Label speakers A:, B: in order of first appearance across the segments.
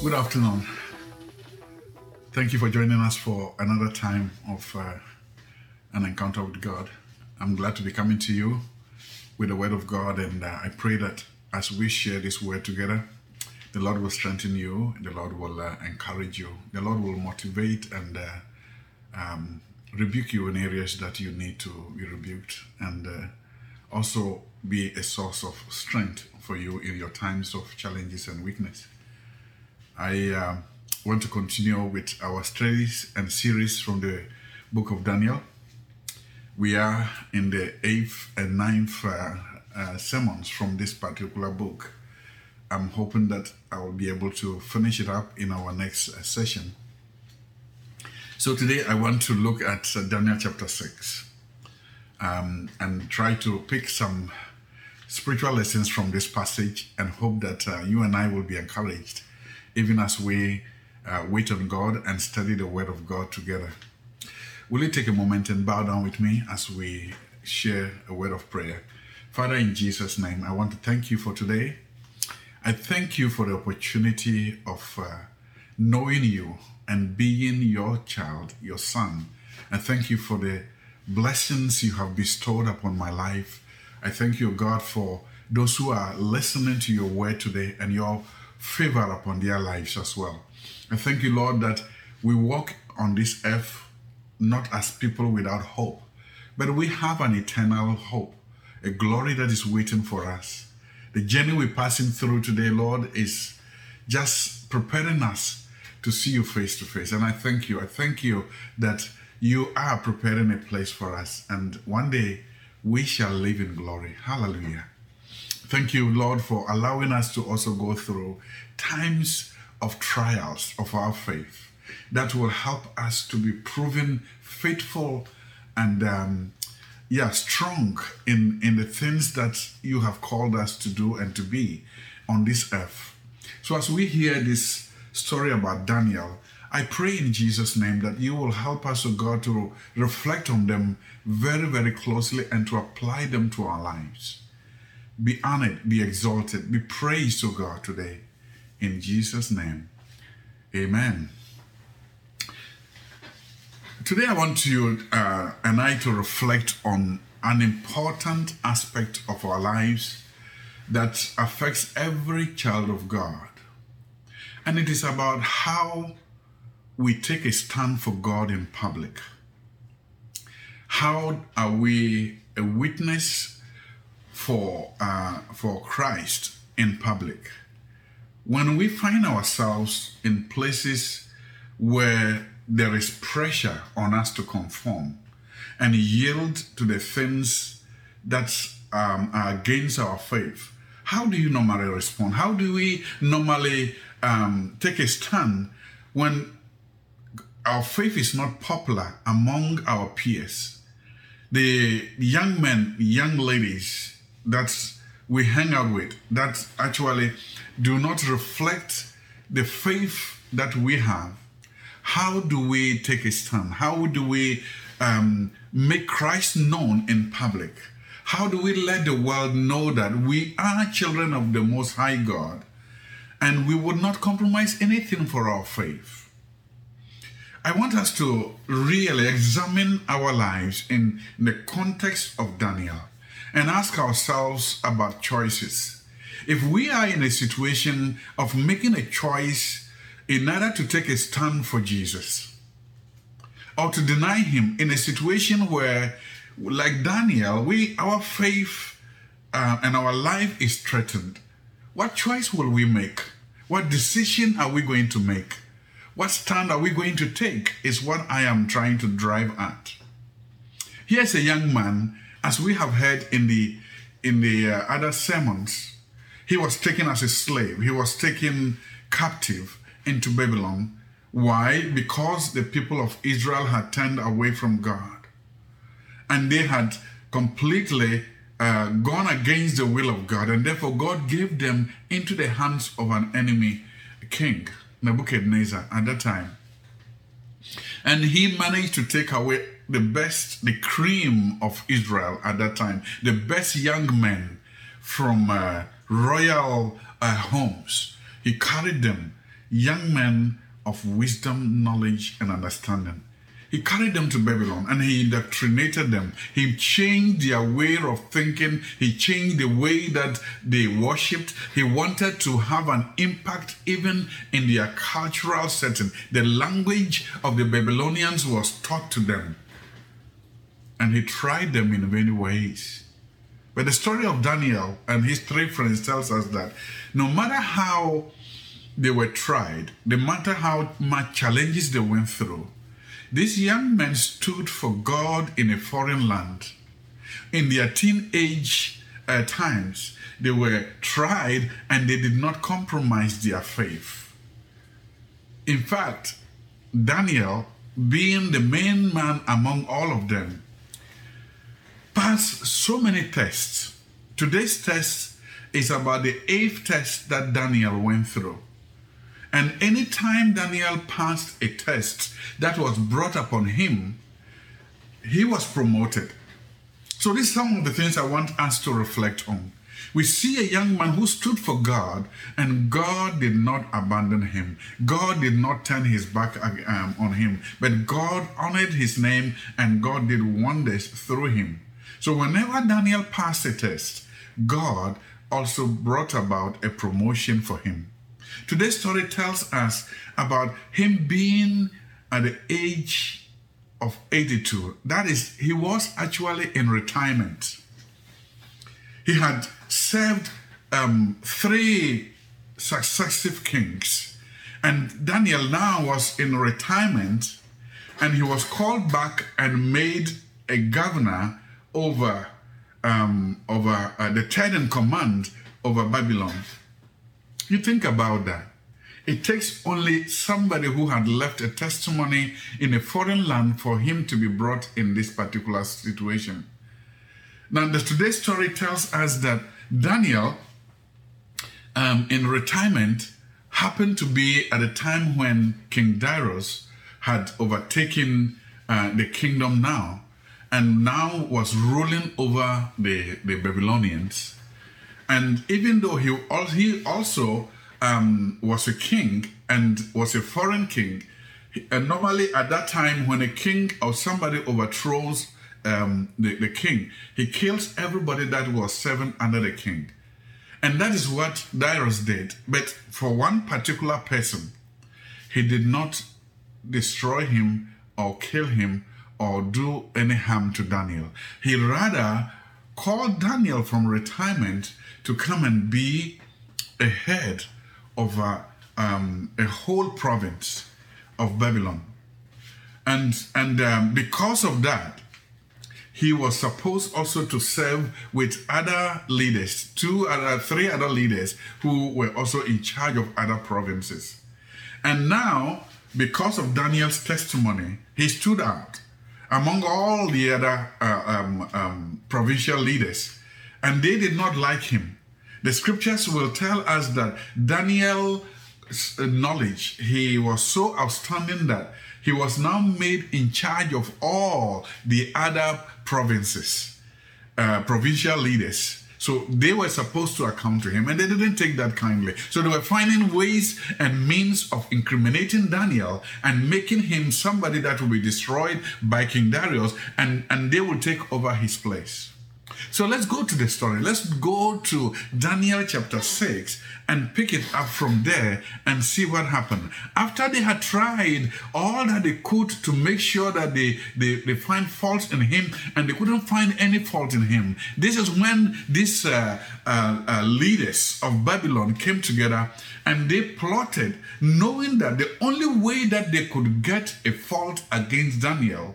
A: Good afternoon. Thank you for joining us for another time of uh, an encounter with God. I'm glad to be coming to you with the Word of God, and uh, I pray that as we share this Word together, the Lord will strengthen you, the Lord will uh, encourage you, the Lord will motivate and uh, um, rebuke you in areas that you need to be rebuked, and uh, also be a source of strength for you in your times of challenges and weakness. I uh, want to continue with our studies and series from the book of Daniel. We are in the eighth and ninth uh, uh, sermons from this particular book. I'm hoping that I will be able to finish it up in our next uh, session. So today I want to look at uh, Daniel chapter 6 um, and try to pick some spiritual lessons from this passage and hope that uh, you and I will be encouraged even as we uh, wait on God and study the Word of God together. Will you take a moment and bow down with me as we share a word of prayer? Father, in Jesus' name, I want to thank you for today. I thank you for the opportunity of uh, knowing you and being your child, your son. I thank you for the blessings you have bestowed upon my life. I thank you, God, for those who are listening to your word today and your favor upon their lives as well. I thank you, Lord, that we walk on this earth not as people without hope, but we have an eternal hope, a glory that is waiting for us. The journey we're passing through today, Lord, is just preparing us to see you face to face. And I thank you. I thank you that you are preparing a place for us. And one day we shall live in glory. Hallelujah. Thank you, Lord, for allowing us to also go through times of trials of our faith that will help us to be proven faithful and um, yeah strong in in the things that you have called us to do and to be on this earth. So as we hear this story about daniel i pray in jesus name that you will help us oh god to reflect on them very very closely and to apply them to our lives be honored, be exalted, be praised, O God, today. In Jesus' name, amen. Today, I want you uh, and I to reflect on an important aspect of our lives that affects every child of God. And it is about how we take a stand for God in public. How are we a witness for uh, for Christ in public. When we find ourselves in places where there is pressure on us to conform and yield to the things that um, are against our faith, how do you normally respond? How do we normally um, take a stand when our faith is not popular among our peers? The young men, young ladies, that we hang out with that actually do not reflect the faith that we have, how do we take a stand? How do we um, make Christ known in public? How do we let the world know that we are children of the Most High God and we would not compromise anything for our faith? I want us to really examine our lives in the context of Daniel and ask ourselves about choices. If we are in a situation of making a choice in order to take a stand for Jesus or to deny him in a situation where like Daniel, we our faith uh, and our life is threatened. What choice will we make? What decision are we going to make? What stand are we going to take? Is what I am trying to drive at. Here's a young man as we have heard in the in the uh, other sermons, he was taken as a slave. He was taken captive into Babylon. Why? Because the people of Israel had turned away from God, and they had completely uh, gone against the will of God, and therefore God gave them into the hands of an enemy king, Nebuchadnezzar, at that time. And he managed to take away the best, the cream of Israel at that time, the best young men from uh, royal uh, homes. He carried them young men of wisdom, knowledge, and understanding. He carried them to Babylon and he indoctrinated them. He changed their way of thinking. He changed the way that they worshipped. He wanted to have an impact even in their cultural setting. The language of the Babylonians was taught to them. And he tried them in many ways. But the story of Daniel and his three friends tells us that no matter how they were tried, no matter how much challenges they went through, these young men stood for God in a foreign land. In their teenage uh, times, they were tried and they did not compromise their faith. In fact, Daniel, being the main man among all of them, passed so many tests. Today's test is about the eighth test that Daniel went through. And anytime Daniel passed a test that was brought upon him, he was promoted. So, these are some of the things I want us to reflect on. We see a young man who stood for God, and God did not abandon him. God did not turn his back um, on him, but God honored his name, and God did wonders through him. So, whenever Daniel passed a test, God also brought about a promotion for him. Today's story tells us about him being at the age of 82. That is, he was actually in retirement. He had served um, three successive kings, and Daniel now was in retirement, and he was called back and made a governor over um, over uh, the third in command over Babylon. You think about that. It takes only somebody who had left a testimony in a foreign land for him to be brought in this particular situation. Now, the today's story tells us that Daniel, um, in retirement, happened to be at a time when King Darius had overtaken uh, the kingdom now and now was ruling over the, the Babylonians. And even though he, he also um, was a king and was a foreign king, and normally at that time when a king or somebody overthrows um, the, the king, he kills everybody that was serving under the king. And that is what Darius did. But for one particular person, he did not destroy him or kill him or do any harm to Daniel. He rather called Daniel from retirement to come and be a head of a, um, a whole province of Babylon. And, and um, because of that, he was supposed also to serve with other leaders, two other, three other leaders who were also in charge of other provinces. And now, because of Daniel's testimony, he stood out among all the other uh, um, um, provincial leaders, and they did not like him. The scriptures will tell us that Daniel's uh, knowledge, he was so outstanding that he was now made in charge of all the other provinces, uh, provincial leaders. So they were supposed to account to him, and they didn't take that kindly. So they were finding ways and means of incriminating Daniel and making him somebody that will be destroyed by King Darius, and, and they will take over his place. So let's go to the story. Let's go to Daniel chapter 6 and pick it up from there and see what happened. After they had tried all that they could to make sure that they, they, they find fault in him and they couldn't find any fault in him, this is when these uh, uh, uh, leaders of Babylon came together and they plotted, knowing that the only way that they could get a fault against Daniel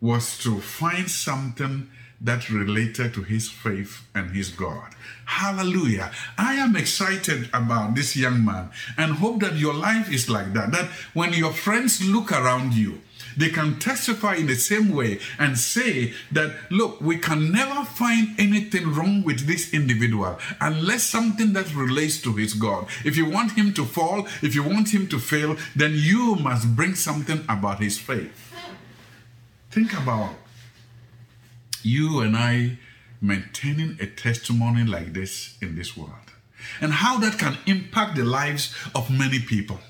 A: was to find something that related to his faith and his God. Hallelujah. I am excited about this young man and hope that your life is like that. That when your friends look around you, they can testify in the same way and say that, look, we can never find anything wrong with this individual unless something that relates to his God. If you want him to fall, if you want him to fail, then you must bring something about his faith. Think about you and I maintaining a testimony like this in this world and how that can impact the lives of many people.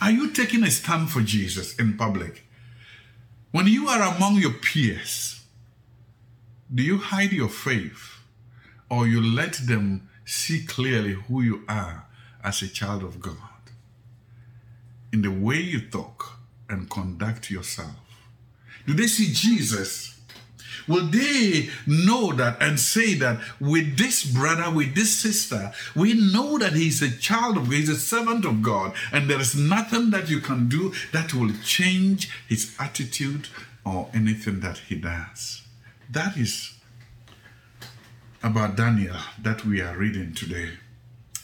A: Are you taking a stand for Jesus in public? When you are among your peers, do you hide your faith or you let them see clearly who you are as a child of God in the way you talk and conduct yourself? Do they see Jesus? Will they know that and say that with this brother, with this sister, we know that he's a child of God, he's a servant of God, and there is nothing that you can do that will change his attitude or anything that he does? That is about Daniel that we are reading today.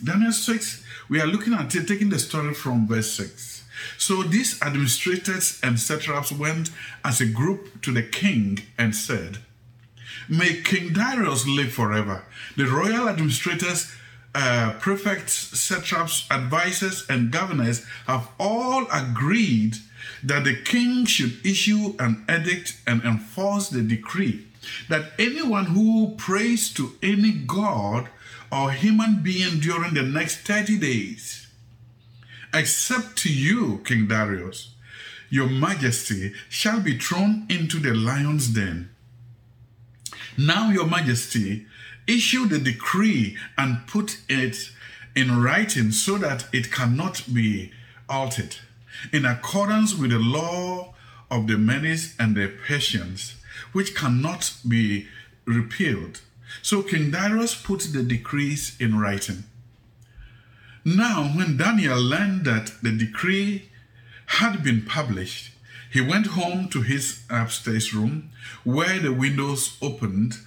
A: Daniel 6, we are looking at taking the story from verse 6. So these administrators and satraps went as a group to the king and said, May King Darius live forever. The royal administrators, uh, prefects, satraps, advisors, and governors have all agreed that the king should issue an edict and enforce the decree that anyone who prays to any god or human being during the next 30 days, except to you, King Darius, your majesty, shall be thrown into the lion's den. Now, your majesty, issue the decree and put it in writing so that it cannot be altered, in accordance with the law of the Medes and the Persians which cannot be repealed. So King Darius put the decrees in writing. Now, when Daniel learned that the decree had been published, he went home to his upstairs room where the windows opened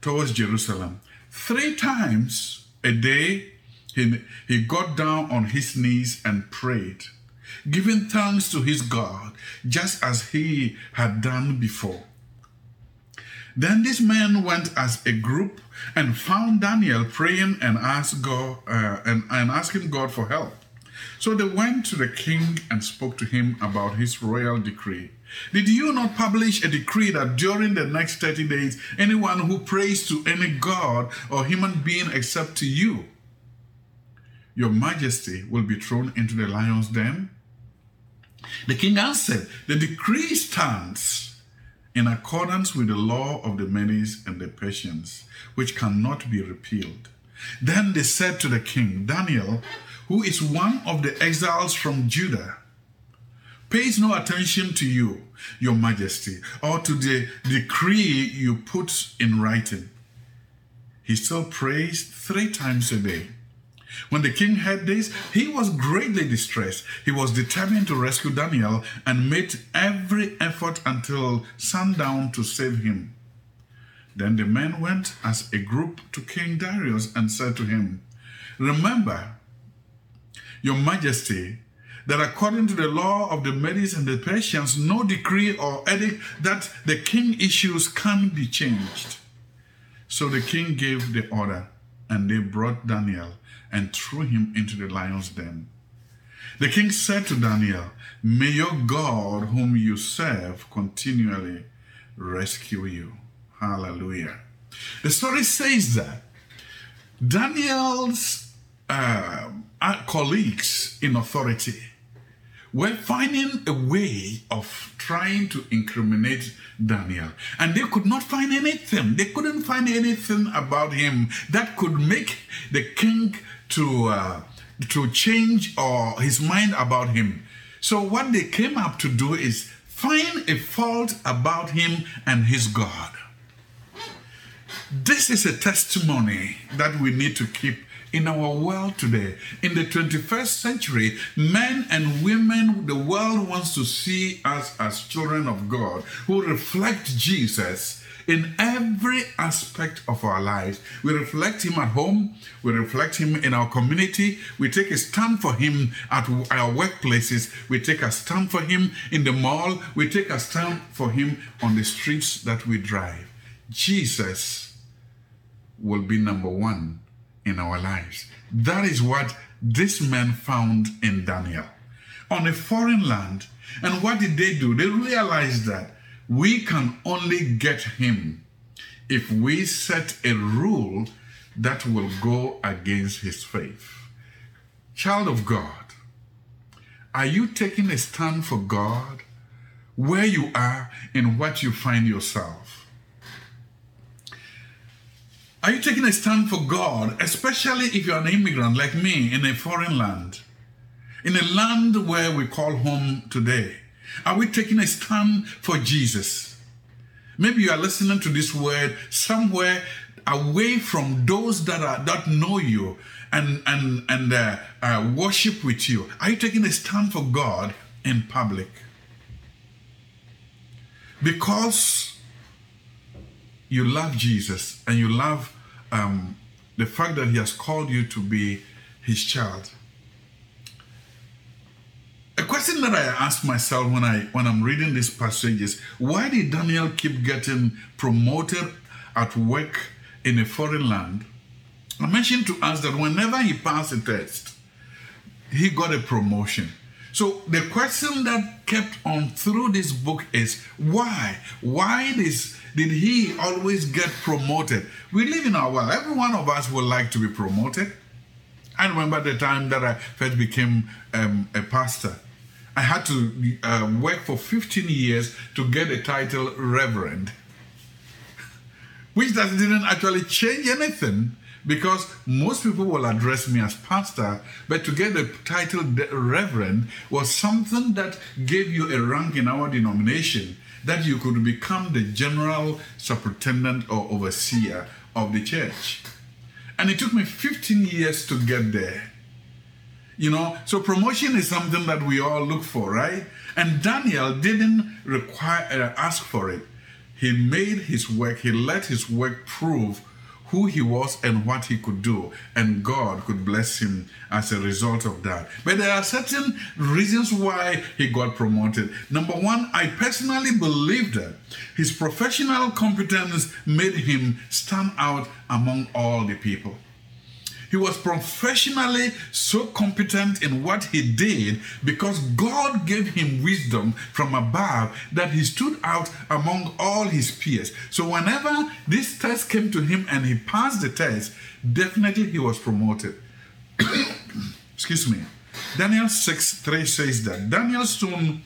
A: towards Jerusalem. Three times a day, he, he got down on his knees and prayed, giving thanks to his God, just as he had done before. Then these men went as a group and found Daniel praying and asked God uh, and, and asking God for help. So they went to the king and spoke to him about his royal decree. Did you not publish a decree that during the next 30 days, anyone who prays to any god or human being except to you, your majesty will be thrown into the lion's den? The king answered, The decree stands in accordance with the law of the Medes and the Persians, which cannot be repealed. Then they said to the king, Daniel, who is one of the exiles from Judah, pays no attention to you, your majesty, or to the decree you put in writing. He still prays three times a day. When the king heard this, he was greatly distressed. He was determined to rescue Daniel and made every effort until sundown to save him. Then the men went as a group to King Darius and said to him, Remember, Your Majesty, that according to the law of the Medes and the Persians, no decree or edict that the king issues can be changed. So the king gave the order, and they brought Daniel and threw him into the lion's den. The king said to Daniel, May your God, whom you serve, continually rescue you. Hallelujah. The story says that Daniel's uh, colleagues in authority were finding a way of trying to incriminate Daniel. And they could not find anything. They couldn't find anything about him that could make the king to uh, to change or his mind about him. So what they came up to do is find a fault about him and his God. This is a testimony that we need to keep in our world today. In the 21st century, men and women, the world wants to see us as children of God who reflect Jesus in every aspect of our lives. We reflect Him at home, we reflect Him in our community, we take a stand for Him at our workplaces, we take a stand for Him in the mall, we take a stand for Him on the streets that we drive. Jesus will be number one in our lives. That is what this man found in Daniel on a foreign land. And what did they do? They realized that we can only get him if we set a rule that will go against his faith. Child of God, Are you taking a stand for God where you are and what you find yourself? Are you taking a stand for God, especially if you're an immigrant like me in a foreign land? In a land where we call home today? Are we taking a stand for Jesus? Maybe you are listening to this word somewhere away from those that are that know you and and and uh, uh, worship with you. Are you taking a stand for God in public? Because you love Jesus and you love um, the fact that He has called you to be His child. A question that I ask myself when I when I'm reading this passage is why did Daniel keep getting promoted at work in a foreign land? I mentioned to us that whenever he passed a test, he got a promotion. So the question that kept on through this book is why? Why this did he always get promoted? We live in our world. Every one of us would like to be promoted. I remember the time that I first became um, a pastor. I had to uh, work for 15 years to get the title reverend, which that didn't actually change anything because most people will address me as pastor, but to get the title reverend was something that gave you a rank in our denomination that you could become the general superintendent or overseer of the church. And it took me 15 years to get there. You know, so promotion is something that we all look for, right? And Daniel didn't require uh, ask for it. He made his work, he let his work prove who he was and what he could do, and God could bless him as a result of that. But there are certain reasons why he got promoted. Number one, I personally believe that his professional competence made him stand out among all the people. He was professionally so competent in what he did because God gave him wisdom from above that he stood out among all his peers. So, whenever this test came to him and he passed the test, definitely he was promoted. Excuse me. Daniel 6 3 says that Daniel soon,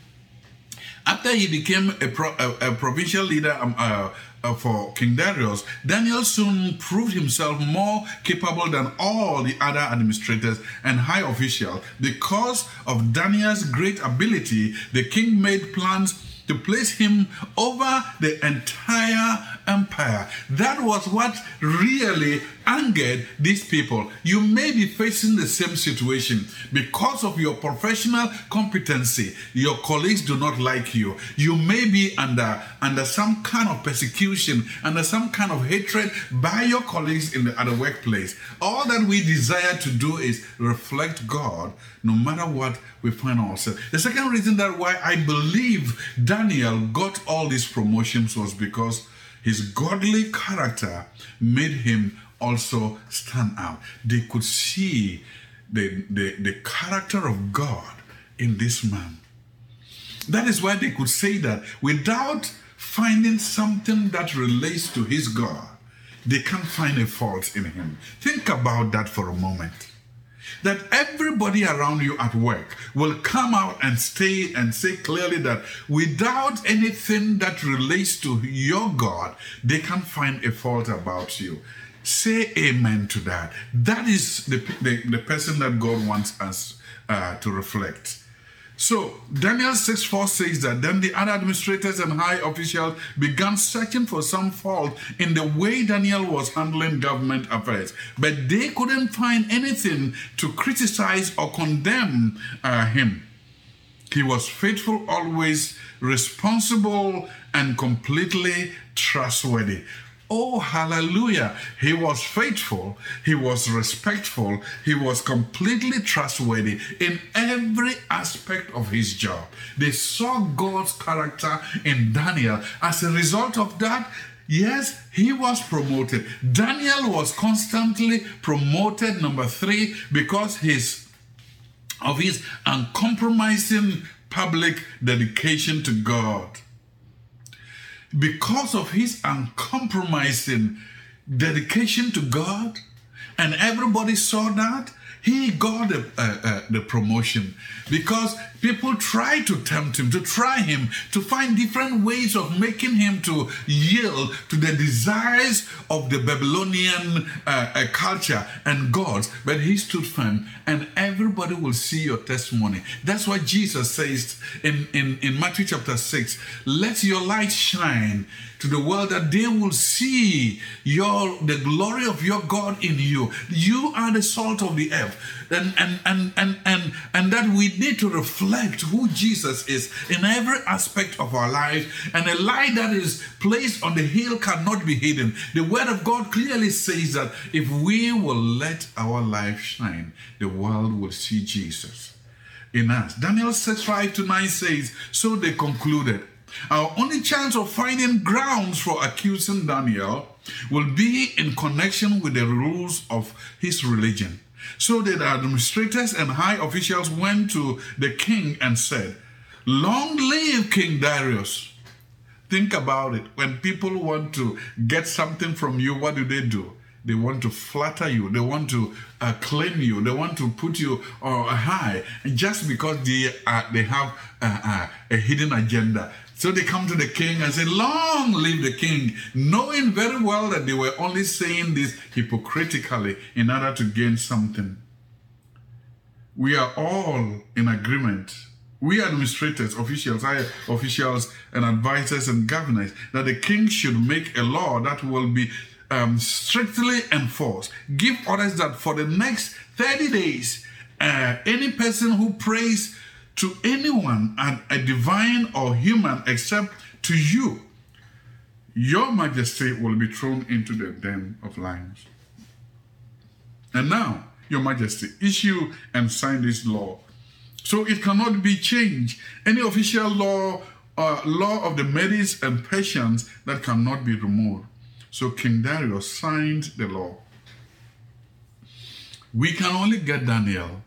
A: after he became a, pro, a, a provincial leader, um, uh, Uh, for King Darius, Daniel soon proved himself more capable than all the other administrators and high officials. Because of Daniel's great ability, the king made plans to place him over the entire empire. That was what really angered these people. You may be facing the same situation because of your professional competency. Your colleagues do not like you. You may be under under some kind of persecution, under some kind of hatred by your colleagues in the, at the workplace. All that we desire to do is reflect God no matter what we find ourselves. The second reason that why I believe Daniel got all these promotions was because his godly character made him also stand out. They could see the, the, the character of God in this man. That is why they could say that without finding something that relates to his God, they can't find a fault in him. Think about that for a moment that everybody around you at work will come out and stay and say clearly that without anything that relates to your God, they can find a fault about you. Say amen to that. That is the, the, the person that God wants us uh, to reflect. So Daniel 6 4 says that then the other administrators and high officials began searching for some fault in the way Daniel was handling government affairs, but they couldn't find anything to criticize or condemn uh, him. He was faithful, always responsible, and completely trustworthy. Oh, hallelujah. He was faithful, he was respectful, he was completely trustworthy in every aspect of his job. They saw God's character in Daniel. As a result of that, Yes, he was promoted. Daniel was constantly promoted, number three, because his of his uncompromising public dedication to God because of his uncompromising dedication to God, and everybody saw that, he got the, uh, uh, the promotion. Because people try to tempt him, to try him, to find different ways of making him to yield to the desires of the Babylonian uh, uh, culture and gods. But he stood firm, and everybody will see your testimony. That's what Jesus says in, in, in Matthew chapter 6 let your light shine to the world that they will see your the glory of your God in you. You are the salt of the earth. And and and and and, and that we need to reflect who Jesus is in every aspect of our life. And a light that is placed on the hill cannot be hidden. The word of God clearly says that if we will let our life shine, the world will see Jesus in us. Daniel 6 5 to 9 says, So they concluded our only chance of finding grounds for accusing Daniel will be in connection with the rules of his religion. So the administrators and high officials went to the king and said, Long live King Darius. Think about it. When people want to get something from you, what do they do? They want to flatter you. They want to uh, claim you. They want to put you uh, high, just because they uh, they have uh, uh, a hidden agenda. So they come to the king and say, Long live the king, knowing very well that they were only saying this hypocritically in order to gain something. We are all in agreement. We administrators, officials, high officials, and advisors and governors, that the king should make a law that will be um, strictly enforced. Give orders that for the next 30 days, uh, any person who prays to anyone, and a divine or human, except to you, your majesty will be thrown into the den of lions. And now, your majesty, issue and sign this law. So it cannot be changed. Any official law, uh, law of the Medes and Persians that cannot be removed. So King Darius signed the law. We can only get Daniel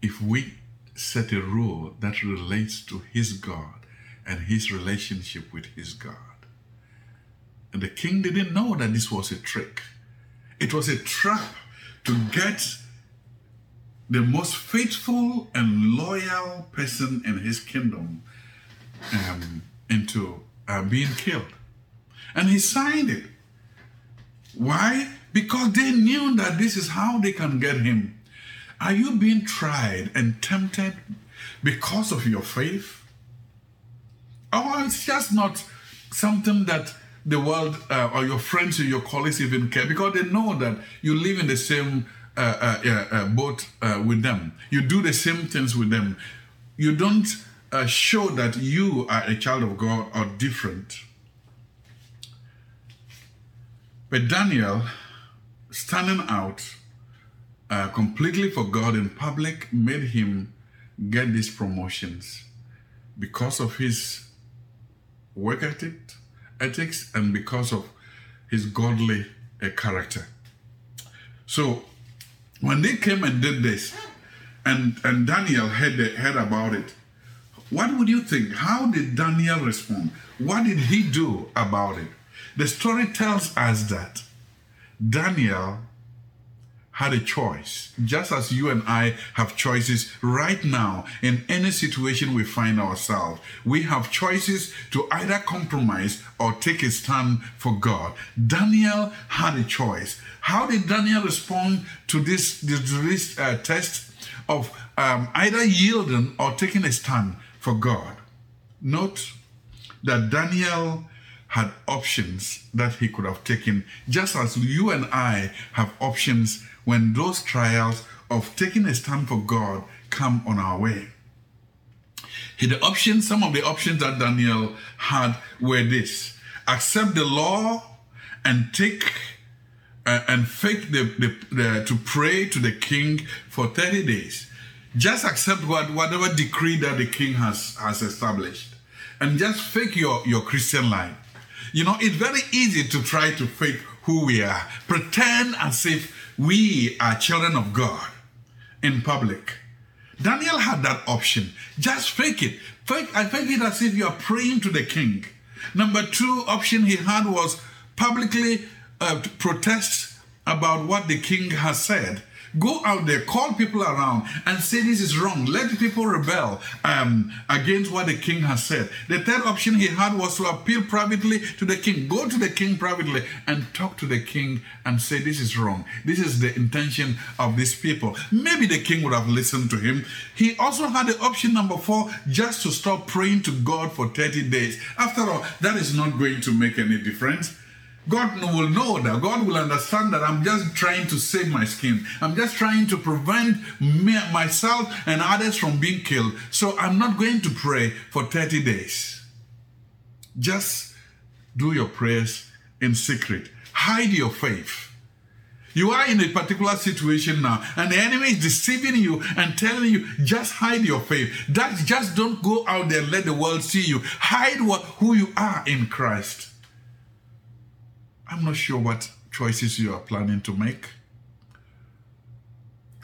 A: if we set a rule that relates to his God and his relationship with his God. And the king didn't know that this was a trick. It was a trap to get the most faithful and loyal person in his kingdom um, into uh, being killed. And he signed it. Why? Because they knew that this is how they can get him. Are you being tried and tempted because of your faith? Or it's just not something that the world uh, or your friends or your colleagues even care because they know that you live in the same uh, uh, uh boat uh, with them. You do the same things with them. You don't uh, show that you are a child of God or different. But Daniel, standing out, uh, completely for God in public made him get these promotions because of his work ethic, ethics and because of his godly uh, character. So when they came and did this, and, and Daniel heard, heard about it, what would you think? How did Daniel respond? What did he do about it? The story tells us that Daniel had a choice, just as you and I have choices right now in any situation we find ourselves. We have choices to either compromise or take a stand for God. Daniel had a choice. How did Daniel respond to this, this, this uh, test of um, either yielding or taking a stand for God? Note that Daniel had options that he could have taken, just as you and I have options when those trials of taking a stand for God come on our way. The options, some of the options that Daniel had were this accept the law and take uh, and fake the, the, the, to pray to the king for 30 days. Just accept what, whatever decree that the king has, has established and just fake your, your Christian life. You know, it's very easy to try to fake who we are, pretend as if we are children of God in public. Daniel had that option. Just fake it. Fake, I fake it as if you are praying to the king. Number two option he had was publicly uh, protest about what the king has said. Go out there, call people around, and say this is wrong. Let people rebel um, against what the king has said. The third option he had was to appeal privately to the king. Go to the king privately and talk to the king and say this is wrong. This is the intention of these people. Maybe the king would have listened to him. He also had the option number four just to stop praying to God for 30 days. After all, that is not going to make any difference. God will know that. God will understand that I'm just trying to save my skin. I'm just trying to prevent me, myself and others from being killed. So I'm not going to pray for 30 days. Just do your prayers in secret. Hide your faith. You are in a particular situation now, and the enemy is deceiving you and telling you, just hide your faith. That just don't go out there, let the world see you. Hide what who you are in Christ. I'm not sure what choices you are planning to make.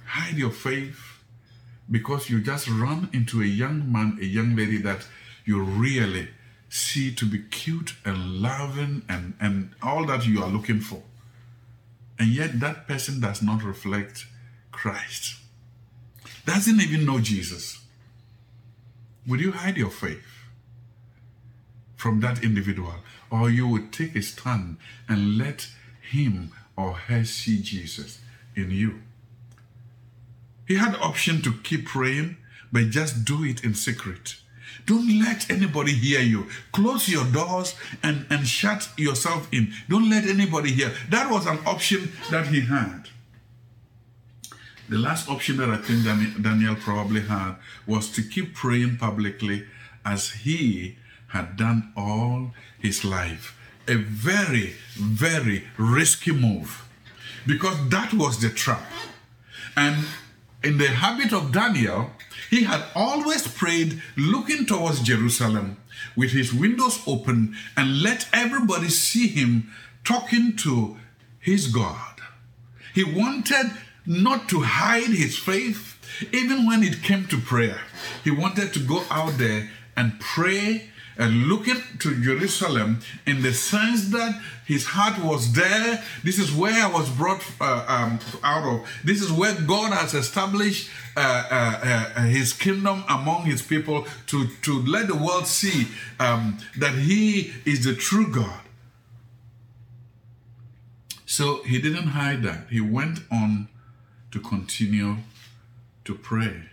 A: Hide your faith because you just run into a young man, a young lady that you really see to be cute and loving and, and all that you are looking for. And yet that person does not reflect Christ, doesn't even know Jesus. Would you hide your faith from that individual? Or you would take a stand and let him or her see Jesus in you. He had option to keep praying, but just do it in secret. Don't let anybody hear you. Close your doors and, and shut yourself in. Don't let anybody hear. That was an option that he had. The last option that I think Daniel probably had was to keep praying publicly as he had done all his life. A very, very risky move because that was the trap. And in the habit of Daniel, he had always prayed looking towards Jerusalem with his windows open and let everybody see him talking to his God. He wanted not to hide his faith even when it came to prayer. He wanted to go out there and pray and looking to Jerusalem in the sense that his heart was there. This is where I was brought uh, um, out of. This is where God has established uh, uh, uh, his kingdom among his people to, to let the world see um, that he is the true God. So he didn't hide that. He went on to continue to pray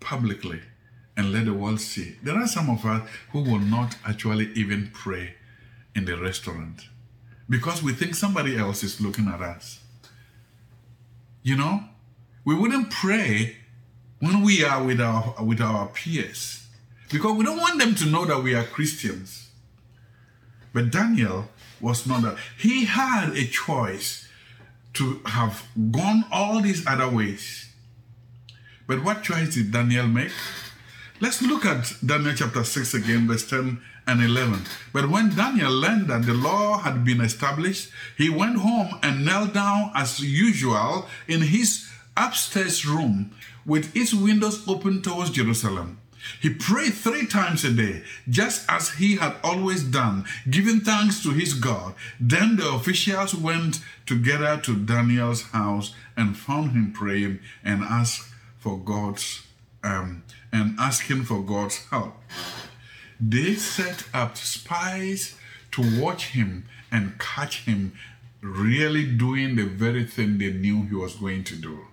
A: publicly and let the world see. There are some of us who will not actually even pray in the restaurant because we think somebody else is looking at us. You know, we wouldn't pray when we are with our with our peers because we don't want them to know that we are Christians. But Daniel was not that. He had a choice to have gone all these other ways. But what choice did Daniel make? Let's look at Daniel chapter 6 again, verse 10 and 11. But when Daniel learned that the law had been established, he went home and knelt down as usual in his upstairs room with its windows open towards Jerusalem. He prayed three times a day, just as he had always done, giving thanks to his God. Then the officials went together to Daniel's house and found him praying and asked for God's um, and asking for God's help. They set up spies to watch him and catch him really doing the very thing they knew he was going to do.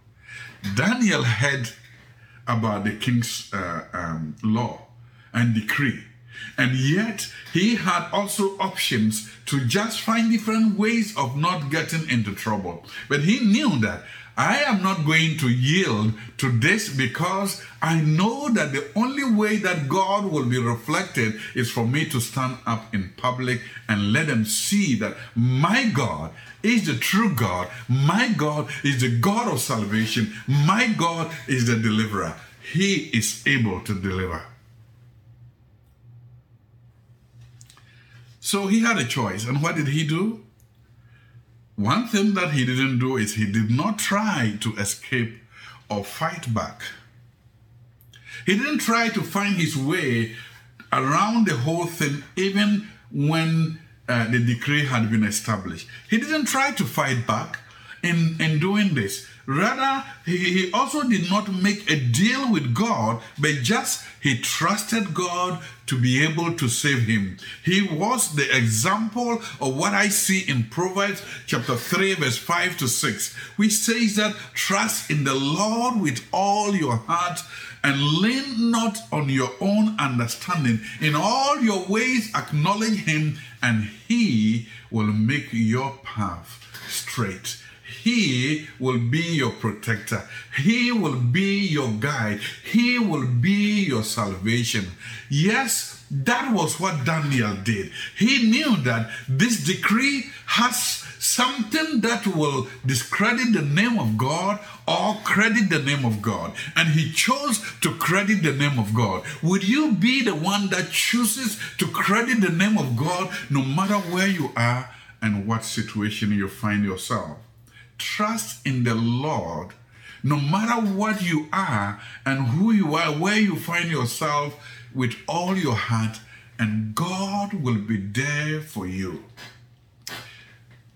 A: Daniel heard about the king's uh, um, law and decree. And yet, he had also options to just find different ways of not getting into trouble. But he knew that I am not going to yield to this because I know that the only way that God will be reflected is for me to stand up in public and let them see that my God is the true God. My God is the God of salvation. My God is the deliverer. He is able to deliver. So he had a choice. And what did he do? One thing that he didn't do is he did not try to escape or fight back. He didn't try to find his way around the whole thing, even when uh, the decree had been established. He didn't try to fight back. in, in doing this. Rather, he, he also did not make a deal with God, but just he trusted God to be able to save him. He was the example of what I see in Proverbs chapter 3, verse 5 to 6, which says that trust in the Lord with all your heart and lean not on your own understanding. In all your ways, acknowledge him, and he will make your path straight. He will be your protector. He will be your guide. He will be your salvation. Yes, that was what Daniel did. He knew that this decree has something that will discredit the name of God or credit the name of God. And he chose to credit the name of God. Would you be the one that chooses to credit the name of God no matter where you are and what situation you find yourself? Trust in the Lord no matter what you are and who you are, where you find yourself with all your heart, and God will be there for you.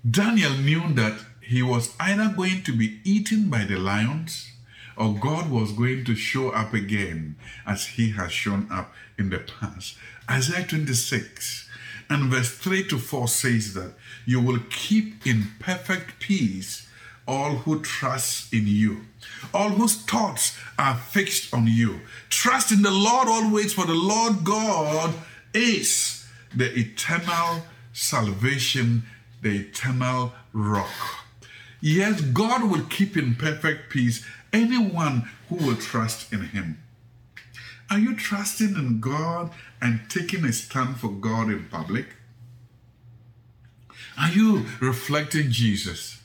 A: Daniel knew that he was either going to be eaten by the lions or God was going to show up again as he has shown up in the past. Isaiah 26 and verse 3 to 4 says that you will keep in perfect peace all who trust in you, all whose thoughts are fixed on you. Trust in the Lord always, for the Lord God is the eternal salvation, the eternal rock. Yes, God will keep in perfect peace anyone who will trust in Him. Are you trusting in God and taking a stand for God in public? Are you reflecting Jesus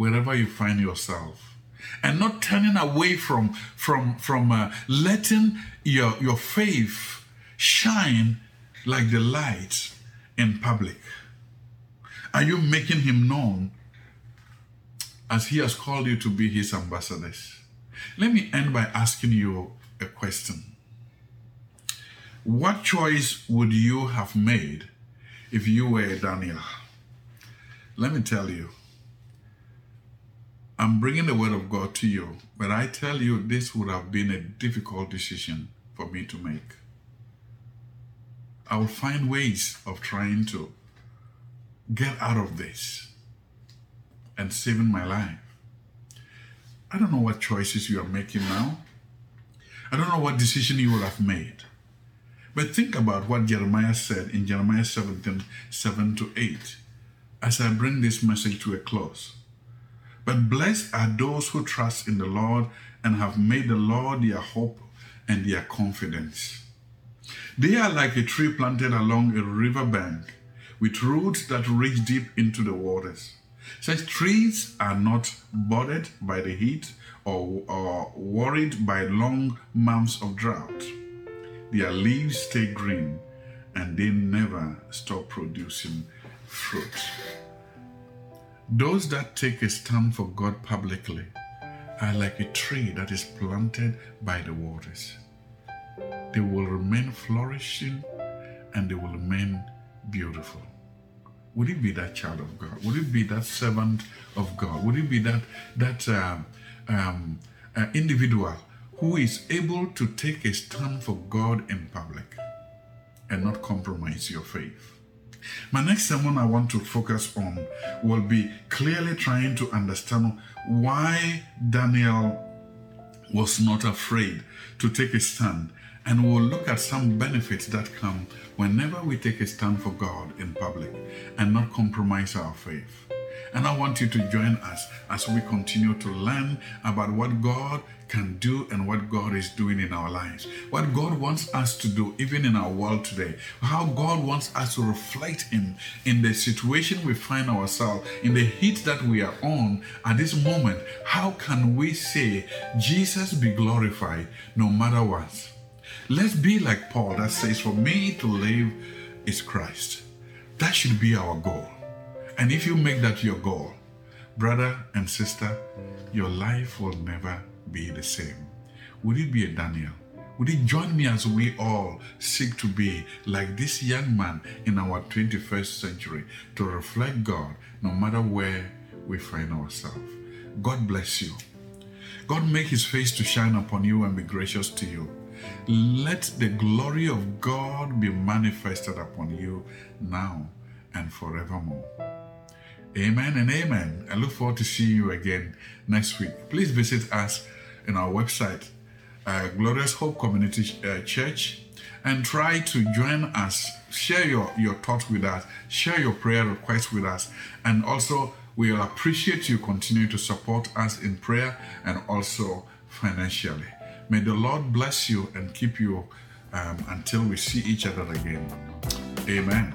A: wherever you find yourself? And not turning away from, from, from uh, letting your, your faith shine like the light in public? Are you making him known as he has called you to be his ambassadors. Let me end by asking you a question. What choice would you have made if you were Daniel? Let me tell you. I'm bringing the word of God to you, but I tell you this would have been a difficult decision for me to make. I will find ways of trying to get out of this and saving my life. I don't know what choices you are making now. I don't know what decision you would have made. But think about what Jeremiah said in Jeremiah 17 7 to 8 as I bring this message to a close. But blessed are those who trust in the Lord and have made the Lord their hope and their confidence. They are like a tree planted along a river bank with roots that reach deep into the waters. Such trees are not bothered by the heat or, or worried by long months of drought. Their leaves stay green and they never stop producing fruit. Those that take a stand for God publicly are like a tree that is planted by the waters. They will remain flourishing and they will remain beautiful. Would it be that child of God? Would it be that servant of God? Would it be that that um, um, uh, individual who is able to take a stand for God in public and not compromise your faith? My next sermon I want to focus on will be clearly trying to understand why Daniel was not afraid to take a stand and we'll look at some benefits that come whenever we take a stand for God in public and not compromise our faith. And I want you to join us as we continue to learn about what God can do and what God is doing in our lives. What God wants us to do, even in our world today. How God wants us to reflect Him in the situation we find ourselves, in the heat that we are on at this moment. How can we say, Jesus be glorified no matter what? Let's be like Paul that says, For me to live is Christ. That should be our goal. And if you make that your goal, brother and sister, your life will never be the same. Would it be a Daniel? Would you join me as we all seek to be like this young man in our 21st century to reflect God no matter where we find ourselves? God bless you. God make his face to shine upon you and be gracious to you. Let the glory of God be manifested upon you now and forevermore. Amen and amen. I look forward to seeing you again next week. Please visit us in our website, uh, Glorious Hope Community uh, Church, and try to join us. Share your, your thoughts with us, share your prayer requests with us, and also we will appreciate you continue to support us in prayer and also financially. May the Lord bless you and keep you um, until we see each other again. Amen.